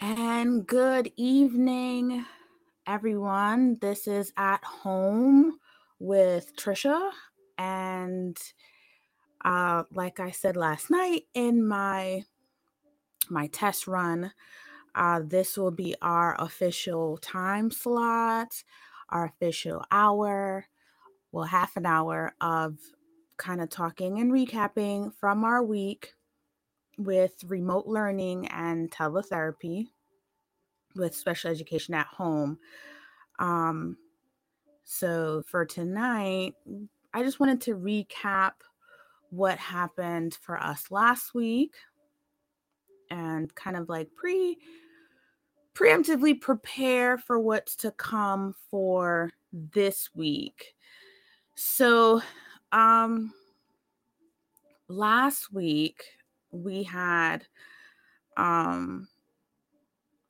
And good evening, everyone. This is at home with Trisha. And uh, like I said last night in my my test run, uh, this will be our official time slot, our official hour, well, half an hour of kind of talking and recapping from our week with remote learning and teletherapy with special education at home. Um, so for tonight, I just wanted to recap what happened for us last week and kind of like pre preemptively prepare for what's to come for this week. So, um last week we had um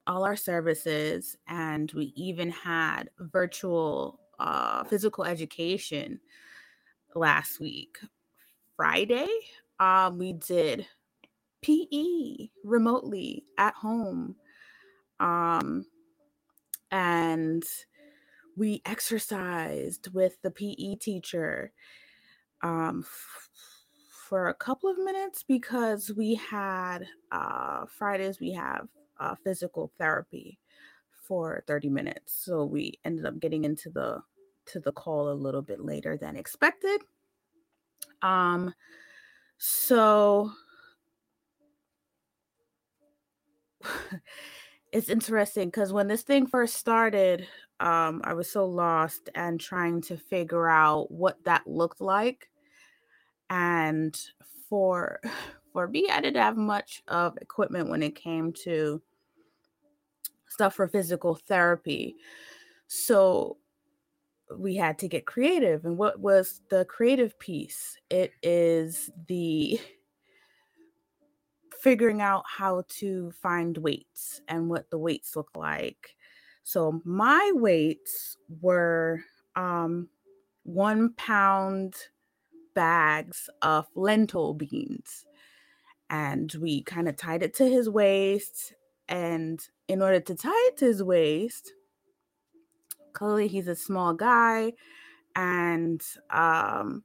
all our services and we even had virtual uh physical education last week. Friday, um we did PE remotely at home. Um, and we exercised with the PE teacher um, for a couple of minutes because we had uh, Fridays, we have uh, physical therapy for 30 minutes. So we ended up getting into the to the call a little bit later than expected. Um, so it's interesting because when this thing first started, um, I was so lost and trying to figure out what that looked like. And for for me, I didn't have much of equipment when it came to stuff for physical therapy. So we had to get creative. And what was the creative piece? It is the figuring out how to find weights and what the weights look like. So my weights were um, one pound bags of lentil beans. And we kind of tied it to his waist. And in order to tie it to his waist, clearly he's a small guy. And um,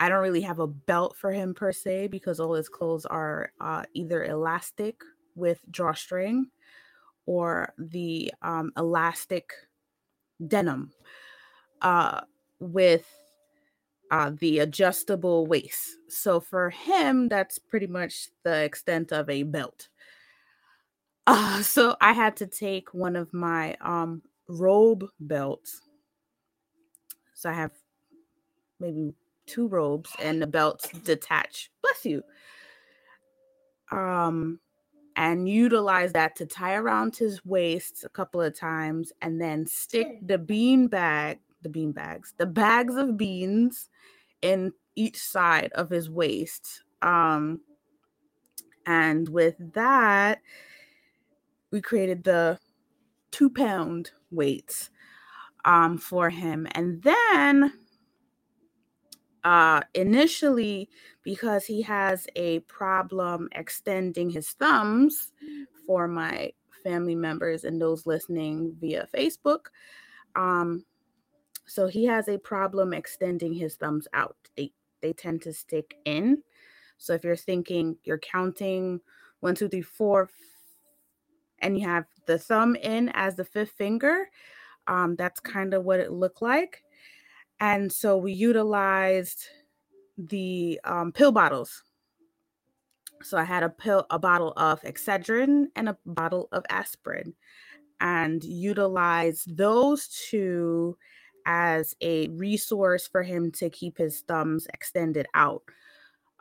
I don't really have a belt for him per se because all his clothes are uh, either elastic with drawstring or the um, elastic denim uh, with uh, the adjustable waist. So for him, that's pretty much the extent of a belt. Uh, so I had to take one of my um, robe belts. So I have maybe two robes and the belts detach. Bless you. Um, and utilize that to tie around his waist a couple of times and then stick the bean bag, the bean bags, the bags of beans in each side of his waist. Um, and with that, we created the two pound weights um, for him. And then uh, initially because he has a problem extending his thumbs for my family members and those listening via Facebook. Um, so he has a problem extending his thumbs out. They they tend to stick in. So if you're thinking you're counting one, two, three, four, and you have the thumb in as the fifth finger, um, that's kind of what it looked like. And so we utilized the um, pill bottles. So I had a pill, a bottle of Excedrin and a bottle of aspirin, and utilized those two as a resource for him to keep his thumbs extended out.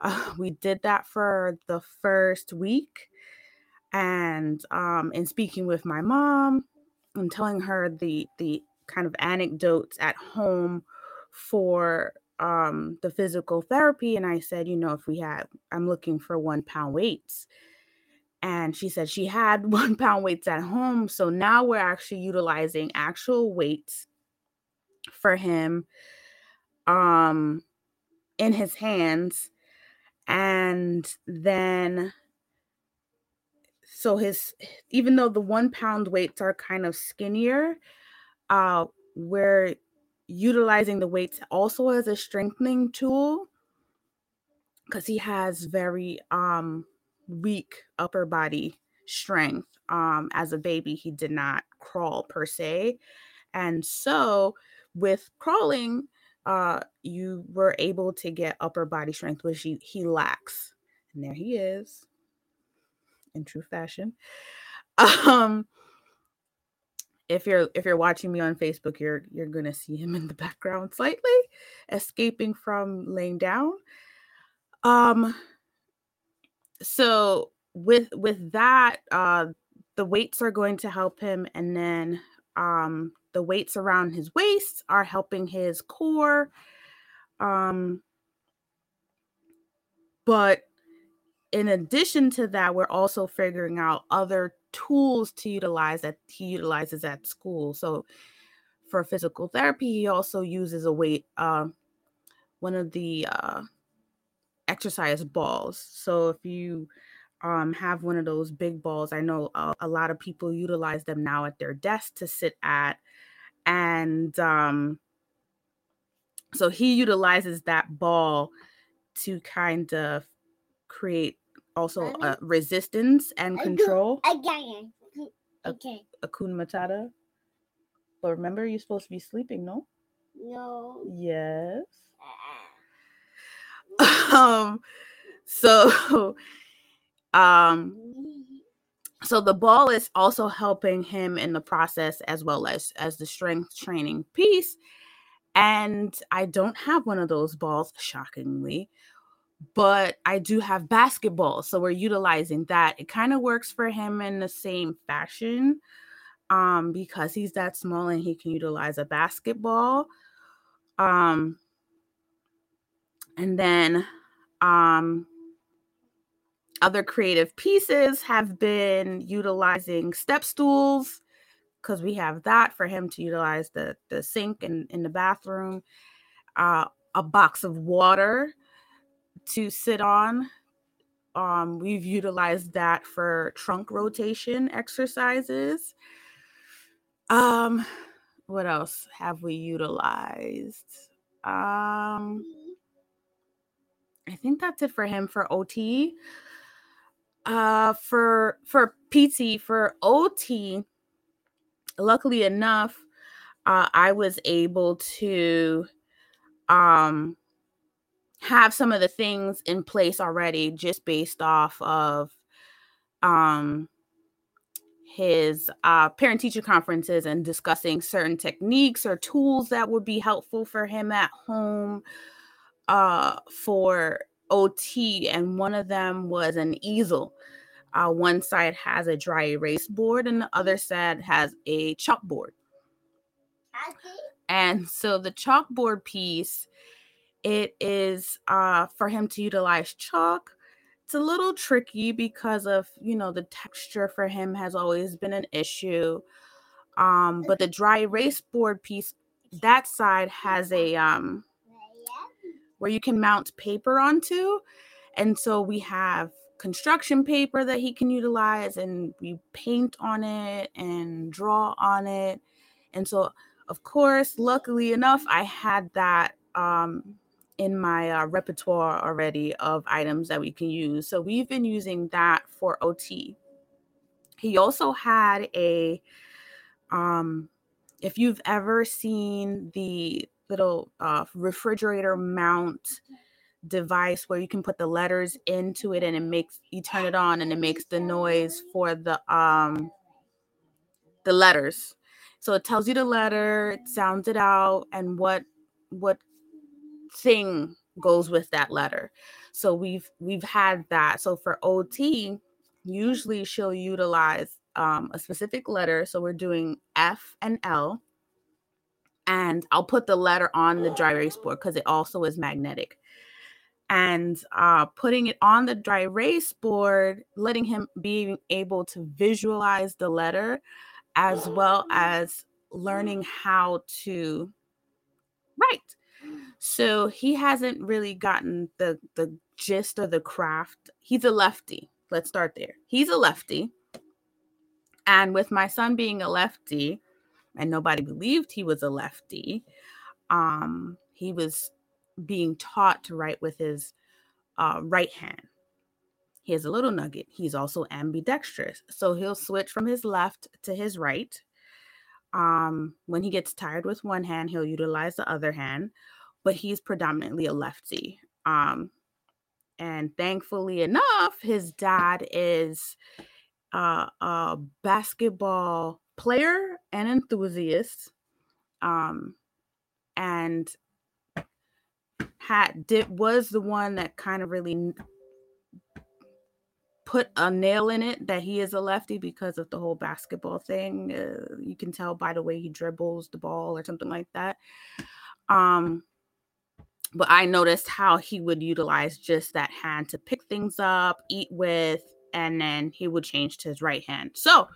Uh, we did that for the first week, and um, in speaking with my mom and telling her the the kind of anecdotes at home for um the physical therapy and I said, you know, if we had I'm looking for one pound weights. And she said she had one pound weights at home. So now we're actually utilizing actual weights for him um in his hands. And then so his even though the one pound weights are kind of skinnier, uh, we're utilizing the weights also as a strengthening tool because he has very um weak upper body strength. Um, as a baby, he did not crawl per se. And so with crawling, uh, you were able to get upper body strength, which he, he lacks. And there he is in true fashion. Um, if you're if you're watching me on Facebook, you're you're gonna see him in the background slightly, escaping from laying down. Um so with with that, uh the weights are going to help him, and then um the weights around his waist are helping his core. Um but in addition to that, we're also figuring out other tools to utilize that he utilizes at school. So for physical therapy, he also uses a weight, uh, one of the uh, exercise balls. So if you um, have one of those big balls, I know a, a, lot of people utilize them now at their desk to sit at. And um, so he utilizes that ball to kind of create also uh, resistance and control. Again. Okay. Hakuna Matata. But remember, you're supposed to be sleeping, no? No. Yes. um. So, um. So the ball is also helping him in the process as well as as the strength training piece. And I don't have one of those balls, shockingly but I do have basketball. So we're utilizing that. It kind of works for him in the same fashion um, because he's that small and he can utilize a basketball. Um, and then um, other creative pieces have been utilizing step stools because we have that for him to utilize the, the sink in, in the bathroom, uh, a box of water to sit on. Um, we've utilized that for trunk rotation exercises. Um, what else have we utilized? Um, I think that's it for him for OT. Uh, for for PT for OT, luckily enough, uh, I was able to um have some of the things in place already just based off of um his uh, parent teacher conferences and discussing certain techniques or tools that would be helpful for him at home uh, for OT. And one of them was an easel. Uh, one side has a dry erase board, and the other side has a chalkboard. And so the chalkboard piece it is uh, for him to utilize chalk. It's a little tricky because of, you know, the texture for him has always been an issue. Um, but the dry erase board piece, that side has a um where you can mount paper onto. And so we have construction paper that he can utilize and we paint on it and draw on it. And so of course, luckily enough, I had that um in my uh, repertoire already of items that we can use. So we've been using that for OT. He also had a, um, if you've ever seen the little uh, refrigerator mount device where you can put the letters into it and it makes you turn it on and it makes the noise for the um the letters so it tells you the letter it sounds it out and what what thing goes with that letter. So we've we've had that. So for OT, usually she'll utilize um, a specific letter. So we're doing F and L. And I'll put the letter on the dry erase board because it also is magnetic. And uh, putting it on the dry erase board, letting him be able to visualize the letter as well as learning how to write. So he hasn't really gotten the the gist of the craft. He's a lefty. Let's start there. He's a lefty. And with my son being a lefty, and nobody believed he was a lefty, um, he was being taught to write with his uh, right hand. Here's a little nugget. He's also ambidextrous. So he'll switch from his left to his right. Um, when he gets tired with one hand, he'll utilize the other hand, but he's predominantly a lefty. Um, and thankfully enough, his dad is uh, a basketball player and enthusiast. Um, and had did was the one that kind of really put a nail in it that he is a lefty because of the whole basketball thing. Uh, you can tell by the way he dribbles the ball or something like that. Um, but I noticed how he would utilize just that hand to pick things up, eat with, and then he would change to his right hand. So,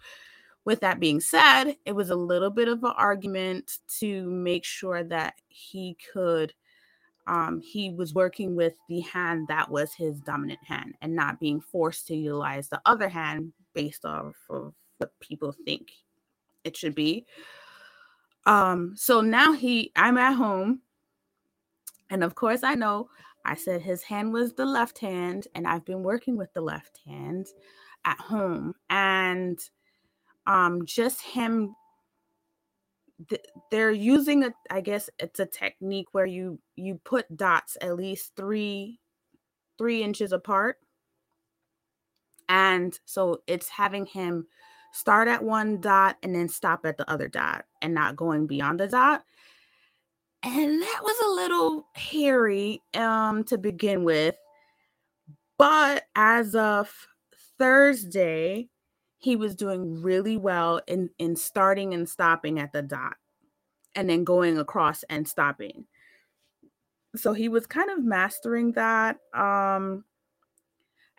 with that being said, it was a little bit of an argument to make sure that he could um, he was working with the hand that was his dominant hand and not being forced to utilize the other hand based off of what people think it should be. Um, so now he, I'm at home, and of course, I know I said his hand was the left hand, and I've been working with the left hand at home, and um, just him they're using a i guess it's a technique where you you put dots at least three three inches apart. And so it's having him start at one dot and then stop at the other dot and not going beyond the dot. And that was a little hairy um to begin with. But as of thursday he was doing really well in in starting and stopping at the dot and then going across and stopping. So he was kind of mastering that um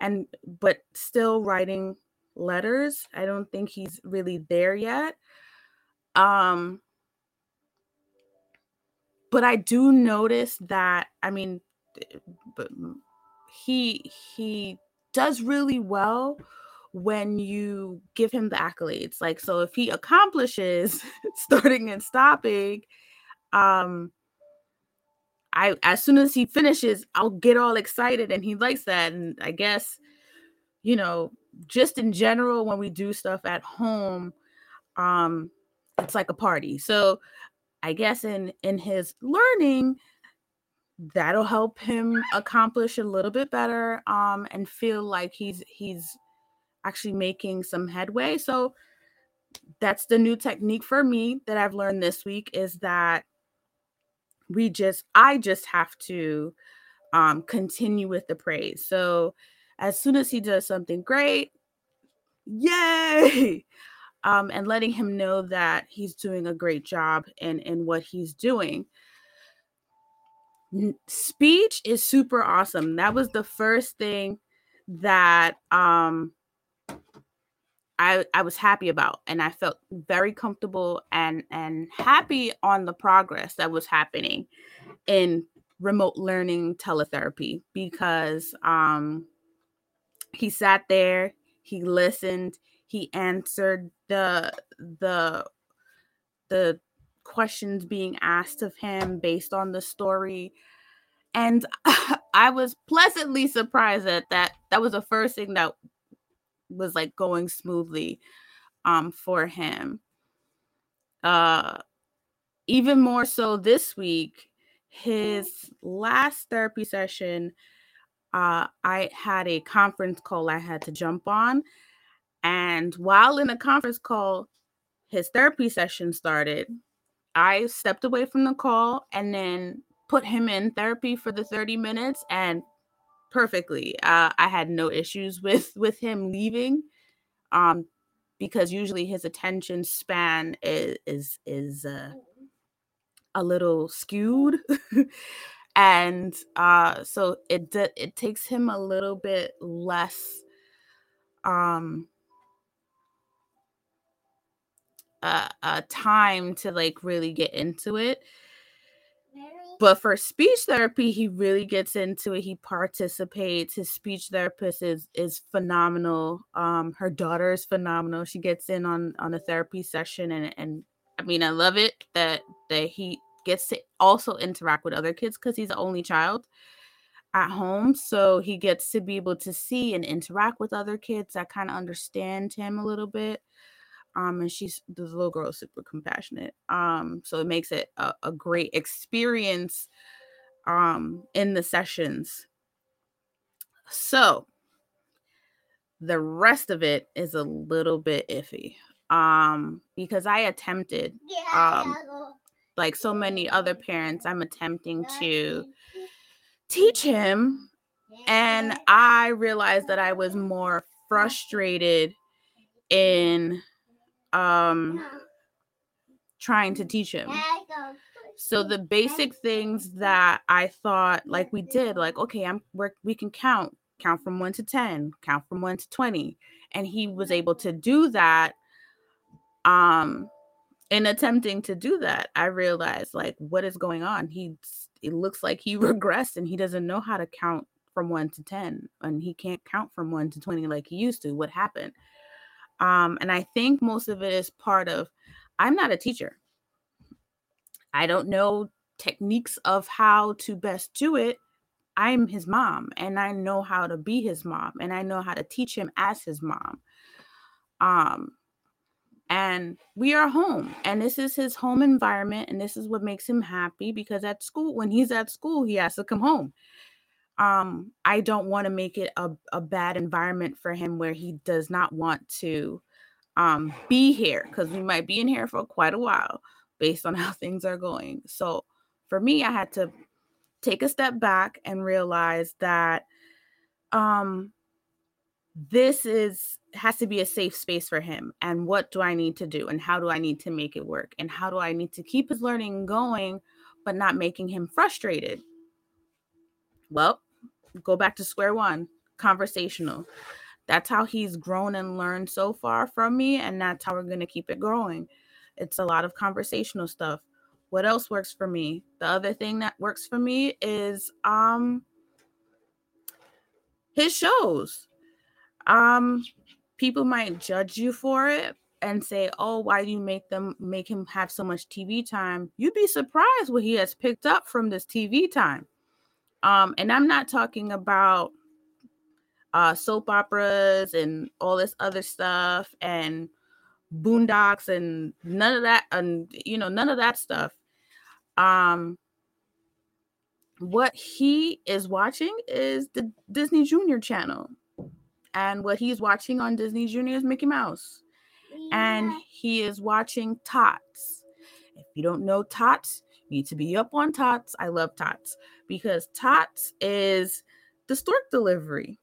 and but still writing letters. I don't think he's really there yet. Um but i do notice that i mean but he he does really well when you give him the accolades. Like, so if he accomplishes starting and stopping, um, I as soon as he finishes, I'll get all excited and he likes that. And I guess, you know, just in general, when we do stuff at home, um, it's like a party. So I guess in in his learning, that'll help him accomplish a little bit better um and feel like he's he's actually making some headway. So that's the new technique for me that I've learned this week is that we just I just have to um continue with the praise. So as soon as he does something great, yay! Um, and letting him know that he's doing a great job in in what he's doing. Speech is super awesome. That was the first thing that um I I was happy about and I felt very comfortable and and happy on the progress that was happening in remote learning teletherapy because um he sat there, he listened, he answered the the the questions being asked of him based on the story. And I was pleasantly surprised that that that was the first thing that was like going smoothly um for him. Uh even more so this week, his last therapy session, uh, I had a conference call I had to jump on. And while in the conference call, his therapy session started. I stepped away from the call and then put him in therapy for the 30 minutes. And perfectly. Uh, I had no issues with with him leaving, um, because usually his attention span is is, is uh, a little skewed, and uh, so it it takes him a little bit less. Um, uh, uh time to like really get into it but for speech therapy he really gets into it. He participates. His speech therapist is is phenomenal. Um her daughter is phenomenal. She gets in on on a therapy session and and i mean i love it that that he gets to also interact with other kids because he's the only child at home. So he gets to be able to see and interact with other kids. That kind of understand him a little bit um and she's the little girl is super compassionate um so it makes it a, a great experience um in the sessions. So the rest of it is a little bit iffy um because i attempted um like so many other parents i'm attempting to teach him and i realized that i was more frustrated in um trying to teach him. So the basic things that i thought like we did like okay i'm we we can count count from 1 to 10 count from 1 to 20 and he was able to do that um in attempting to do that i realized like what is going on? He it looks like he regressed and he doesn't know how to count from 1 to 10 and he can't count from 1 to 20 like he used to. What happened um, and I think most of it is part of I'm not a teacher. I don't know techniques of how to best do it. I'm his mom and I know how to be his mom and I know how to teach him as his mom. Um and we are home and this is his home environment and this is what makes him happy because at school when he's at school he has to come home um i don't want to make it a, a bad environment for him where he does not want to um be here because we might be in here for quite a while based on how things are going. So for me i had to take a step back and realize that um this is has to be a safe space for him and what do i need to do and how do i need to make it work and how do i need to keep his learning going but not making him frustrated? Well go back to square one conversational. That's how he's grown and learned so far from me and that's how we're going to keep it growing. It's a lot of conversational stuff. What else works for me? The other thing that works for me is um his shows. Um people might judge you for it and say oh why do you make them make him have so much tv time? You'd be surprised what he has picked up from this tv time um, and I'm not talking about uh, soap operas and all this other stuff and boondocks and none of that and you know none of that stuff. Um what he is watching is the disney junior channel and what he's watching on disney junior is mickey mouse. Yeah. and he is watching tots. If you don't know tots need to be up on tots i love tots because Tots is the stork delivery.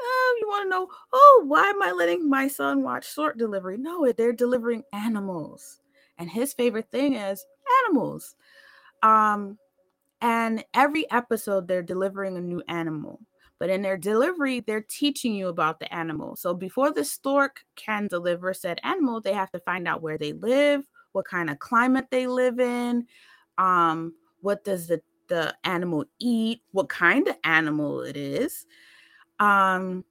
Oh, you want to know, oh, why am I letting my son watch stork delivery? No, they're delivering animals. And his favorite thing is animals. Um, and every episode they're delivering a new animal. But in their delivery, they're teaching you about the animal. So before the stork can deliver said animal, they have to find out where they live, what kind of climate they live in, um, what does the the animal eat, what kind of animal it is. Um,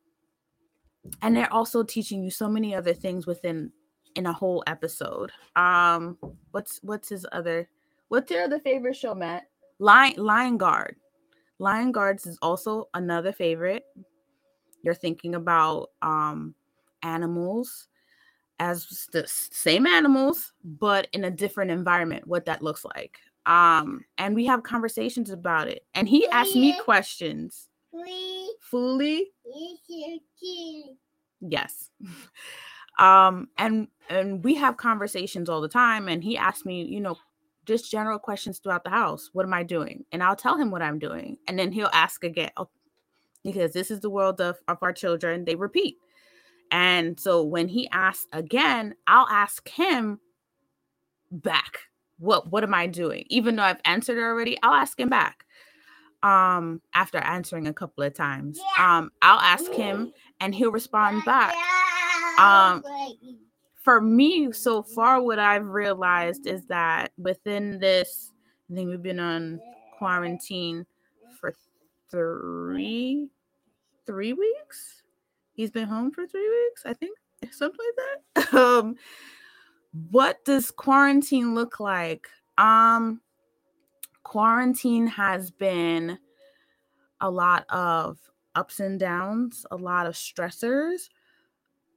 and they're also teaching you so many other things within in a whole episode. Um, what's what's his other what's your other favorite show, Matt? Lion Lion Guard. Lion Guards is also another favorite. You're thinking about um animals as the same animals, but in a different environment, what that looks like um and we have conversations about it. And he asked me questions. fully? yes. Um and and we have conversations all the time and he asked me you know just general questions throughout the house. What am i doing? And i'll tell him what i'm doing and then he'll ask again oh, because this is the world of, of our children. They repeat. And so when he asks again i'll ask him back what what am I doing? Even though I've answered already, I'll ask him back. Um, after answering a couple of times. Um, I'll ask him and he'll respond back. Um for me, so far, what I've realized is that within this, I think we've been on quarantine for three three weeks. He's been home for three weeks, I think, something like that. Um, what does quarantine look like? Um, quarantine has been a lot of ups and downs, a lot of stressors,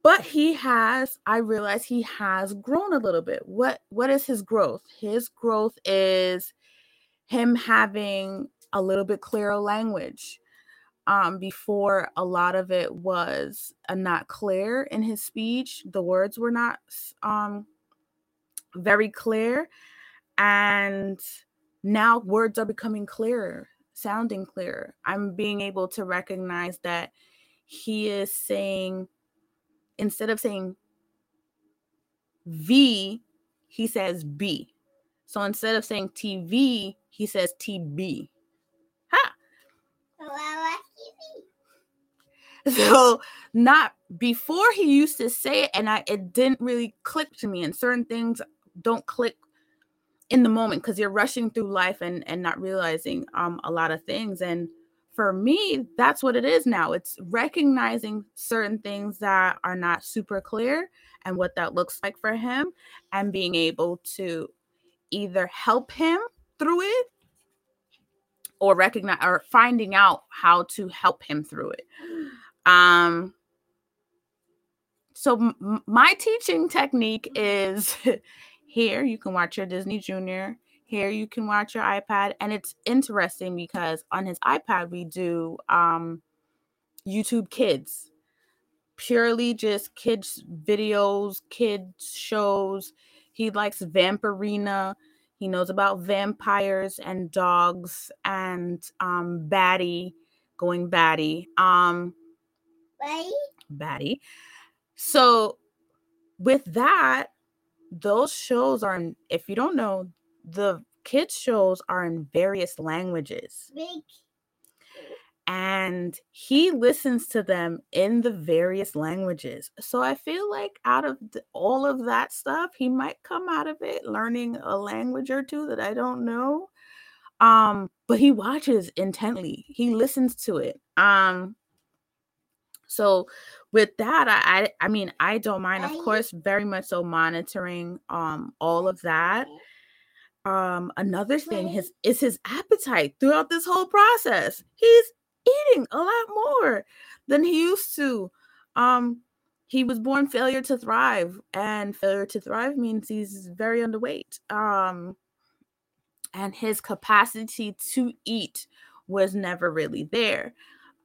but he has i realize he has grown a little bit. What what is his growth? His growth is him having a little bit clearer language. Um before a lot of it was uh, not clear in his speech the words were not um very clear and now words are becoming clearer sounding clearer i'm being able to recognize that he is saying instead of saying V, he says B. So instead of saying TV, he says TB. Ha! So not before he used to say it, and I it didn't really click to me. And certain things don't click in the moment because you're rushing through life and and not realizing um a lot of things. And for me, that's what it is now. It's recognizing certain things that are not super clear and what that looks like for him, and being able to either help him through it or recognize or finding out how to help him through it. Um, so m- my teaching technique is here you can watch your Disney Junior here you can watch your iPad. And it's interesting because on his iPad, we do um, YouTube Kids, purely just kids' videos, kids' shows. He likes Vampirina. He knows about vampires and dogs and um, Batty, going Batty. Um, Batty? Batty. So with that, those shows are, if you don't know, the kids shows are in various languages. And he listens to them in the various languages. So I feel like out of the, all of that stuff, he might come out of it learning a language or two that I don't know. Um, but he watches intently. He listens to it. Um, so with that, I, I I mean I don't mind, of course, very much so monitoring um all of that. Um another thing his is his appetite throughout this whole process. He's eating a lot more than he used to. Um he was born failure to thrive and failure to thrive means he's very underweight. Um and his capacity to eat was never really there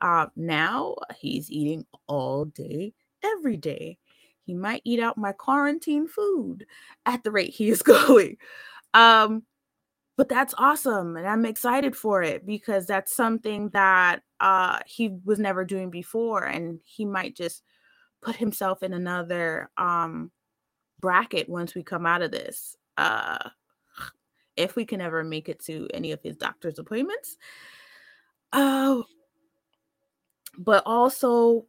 uh now he's eating all day every day he might eat out my quarantine food at the rate he is going um, but that's awesome. And I'm excited for it because that's something that uh he was never doing before. And he might just put himself in another um bracket once we come out of this. Uh if we can ever make it to any of his doctor's appointments. Uh, but also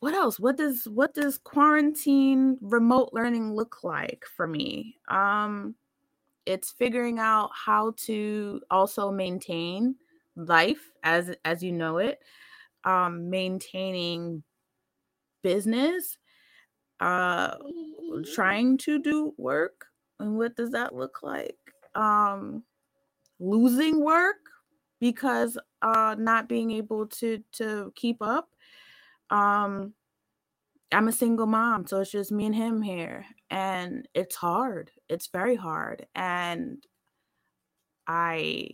what else? What does what does quarantine remote learning look like for me? Um it's figuring out how to also maintain life as as you know it um maintaining business uh trying to do work and what does that look like? Um losing work because uh not being able to to keep up um I'm a single mom, so it's just me and him here. And it's hard. It's very hard. And I,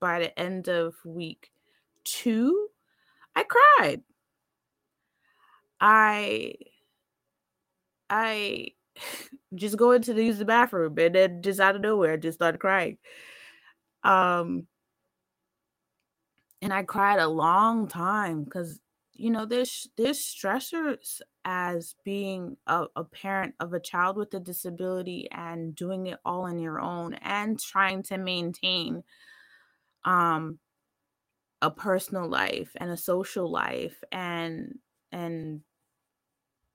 by the end of week two, I cried. I, I just go into the use the bathroom and then just out of nowhere, I just started crying. Um, and I cried a long time because you know there's there's stressors as being a, a, parent of a child with a disability and doing it all on your own and trying to maintain um a personal life and a social life and and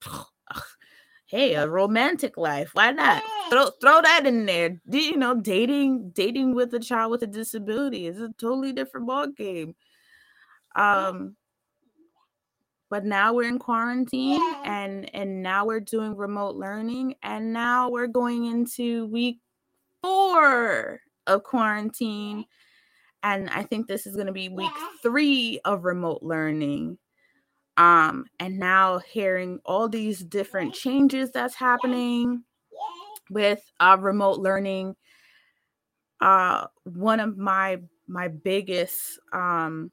hey a romantic life. Why not throw throw that in there. You know, dating dating with a child with a disability is a totally different ball game. Um, but now we're in quarantine and and now we're doing remote learning and now we're going into week 4 of quarantine. And I think this is going to be week 3 of remote learning. Um and now hearing all these different changes that's happening with uh remote learning uh one of my my biggest um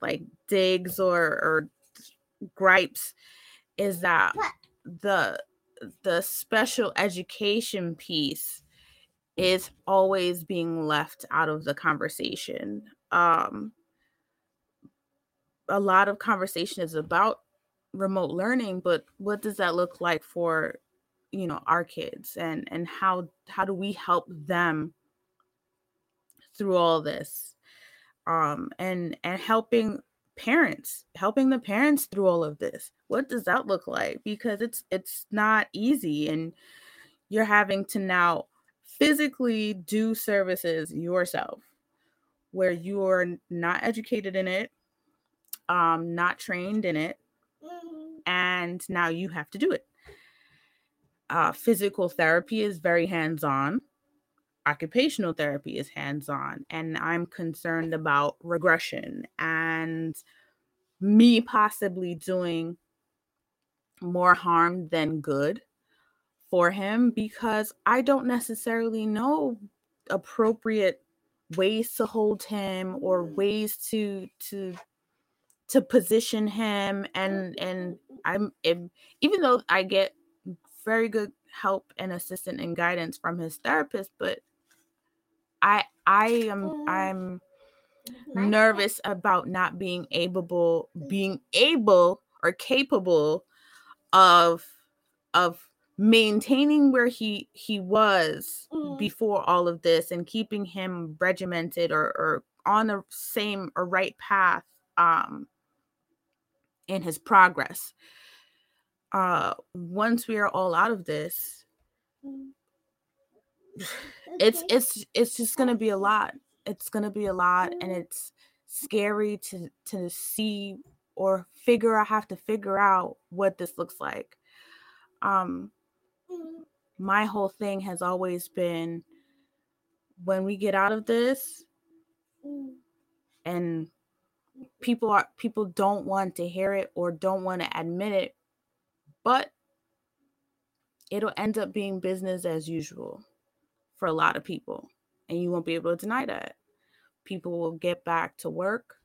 like digs or or gripes is that the the special education piece is always being left out of the conversation. Um a lot of conversation is about remote learning but what does that look like for you know our kids and and how how do we help them through all this um and and helping parents helping the parents through all of this? What does that look like? Because it's it's not easy and you're having to now physically do services yourself where you are not educated in it um not trained in it and now you have to do it uh, physical therapy is very hands-on. Occupational therapy is hands-on and i'm concerned about regression and me possibly doing more harm than good for him because i don't necessarily know appropriate ways to hold him or ways to to to position him and and i'm even though i get very good help and assistance and guidance from his therapist but I I am I'm nervous about not being able being able or capable of of maintaining where he he was mm. before all of this and keeping him regimented or, or on the same or right path um in his progress uh once we are all out of this mm. It's it's it's just gonna be a lot. It's gonna be a lot and it's scary to to see or figure i have to figure out what this looks like. Um my whole thing has always been when we get out of this and people are people don't want to hear it or don't want to admit it but it'll end up being business as usual for a lot of people. And you won't be able to deny that. People will get back to work.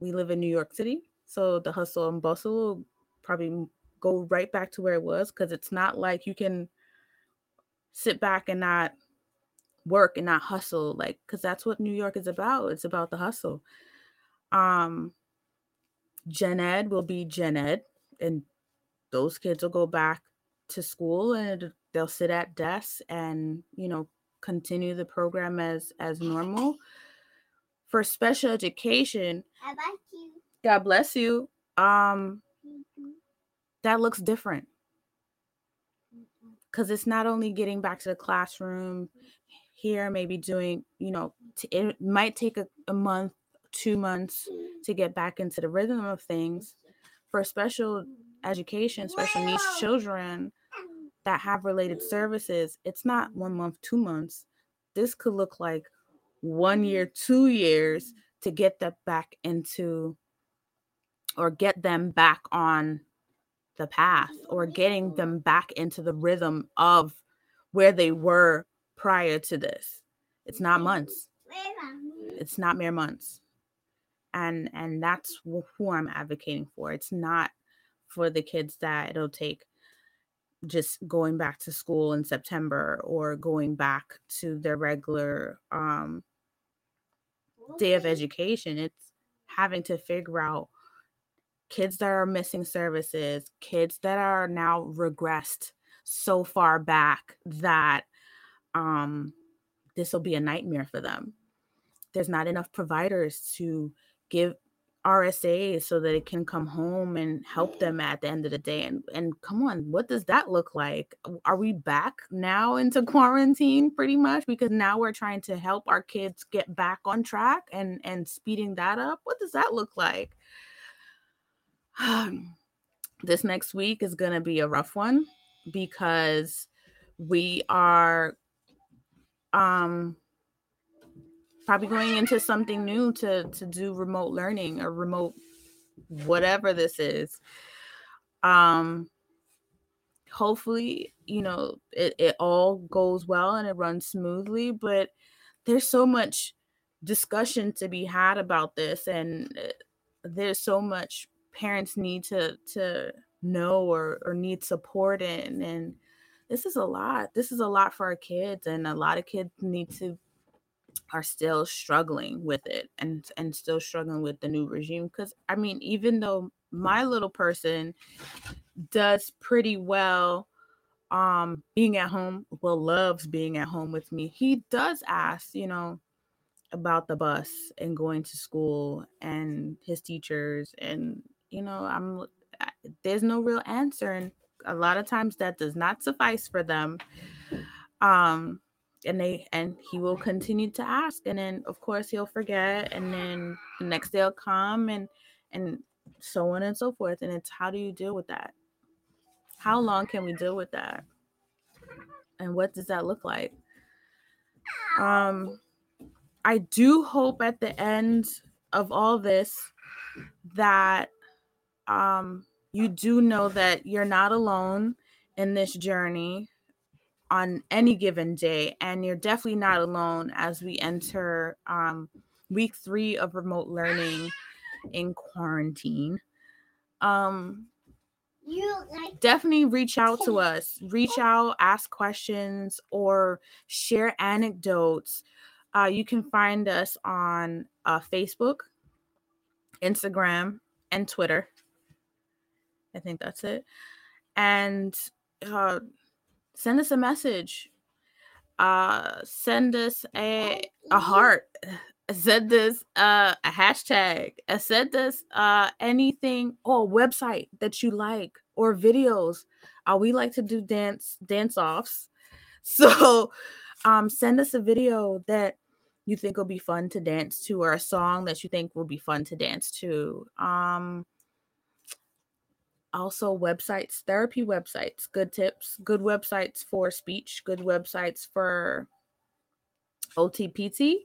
We live in New York City, so the hustle and bustle will probably go right back to where it was because it's not like you can sit back and not work and not hustle like because that's what new york is about it's about the hustle um gen ed will be gen ed and those kids will go back to school and they'll sit at desks and you know continue the program as as normal. For special education I like you. god bless you. Um that looks different. Because it's not only getting back to the classroom here maybe doing you know t- it might take a, a month two months to get back into the rhythm of things. For special education special needs children that have related services, it's not one month, two months. This could look like one year, two years to get that back into or get them back on the path or getting them back into the rhythm of where they were prior to this. It's not months. It's not mere months. And and that's who I'm advocating for. It's not for the kids that it'll take just going back to school in September or going back to their regular um, day of education. It's having to figure out kids that are missing services, kids that are now regressed so far back that um, this will be a nightmare for them. There's not enough providers to give RSA so that it can come home and help them at the end of the day. And and come on, what does that look like? Are we back now into quarantine pretty much? Because now we're trying to help our kids get back on track and and speeding that up. What does that look like? this next week is gonna be a rough one because we are um probably going into something new to to do remote learning or remote whatever this is. Um hopefully you know it, it all goes well and it runs smoothly but there's so much discussion to be had about this and uh, there's so much parents need to to know or or need support in and this is a lot. This is a lot for our kids and a lot of kids need to are still struggling with it and and still struggling with the new regime because i mean even though my little person does pretty well um being at home well loves being at home with me he does ask you know about the bus and going to school and his teachers and you know i'm there's no real answer and a lot of times that does not suffice for them. Um and they and he will continue to ask and then of course he'll forget and then the next day will come and and so on and so forth and it's how do you deal with that? How long can we deal with that? And what does that look like? Um i do hope at the end of all this that um you do know that you're not alone in this journey on any given day. And you're definitely not alone as we enter um, week three of remote learning in quarantine. Um, you like- definitely reach out to us, reach out, ask questions, or share anecdotes. Uh, you can find us on uh, Facebook, Instagram, and Twitter. I think that's it. And uh, send us a message. Uh, send us a a heart. Send us uh, a hashtag. Uh, send us uh, anything or website that you like or videos. Uh, we like to do dance dance offs. So um, send us a video that you think will be fun to dance to or a song that you think will be fun to dance to. Um, also websites, therapy websites, good tips, good websites for speech, good websites for OTPT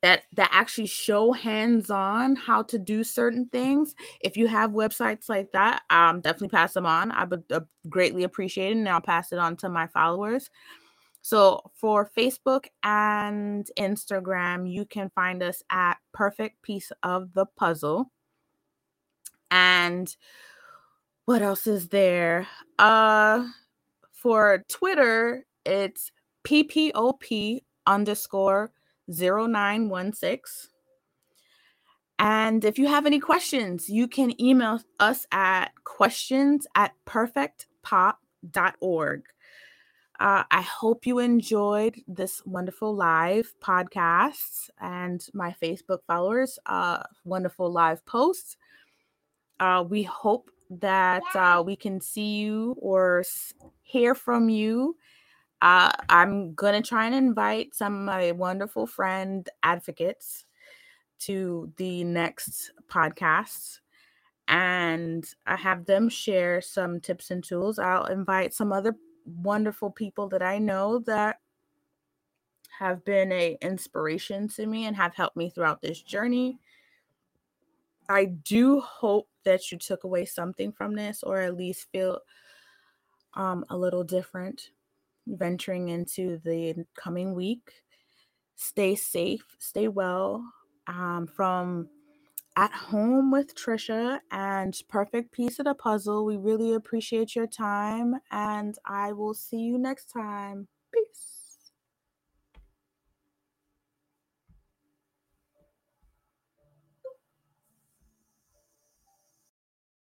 that that actually show hands-on how to do certain things. If you have websites like that, um, definitely pass them on. I would uh, greatly appreciate it, and I'll pass it on to my followers. So for Facebook and Instagram, you can find us at Perfect Piece of the Puzzle. And what else is there? Uh for Twitter, it's PPOP underscore 0916. And if you have any questions, you can email us at questions at perfectpop.org. Uh, I hope you enjoyed this wonderful live podcast and my Facebook followers, uh, wonderful live posts. Uh, we hope that uh, we can see you or hear from you. Uh, I'm going to try and invite some of my wonderful friend advocates to the next podcast and I have them share some tips and tools. I'll invite some other wonderful people that I know that have been a inspiration to me and have helped me throughout this journey. I do hope that you took away something from this or at least feel um, a little different venturing into the coming week. Stay safe, stay well. Um, from at home with Trisha and perfect piece of the puzzle. We really appreciate your time, and I will see you next time.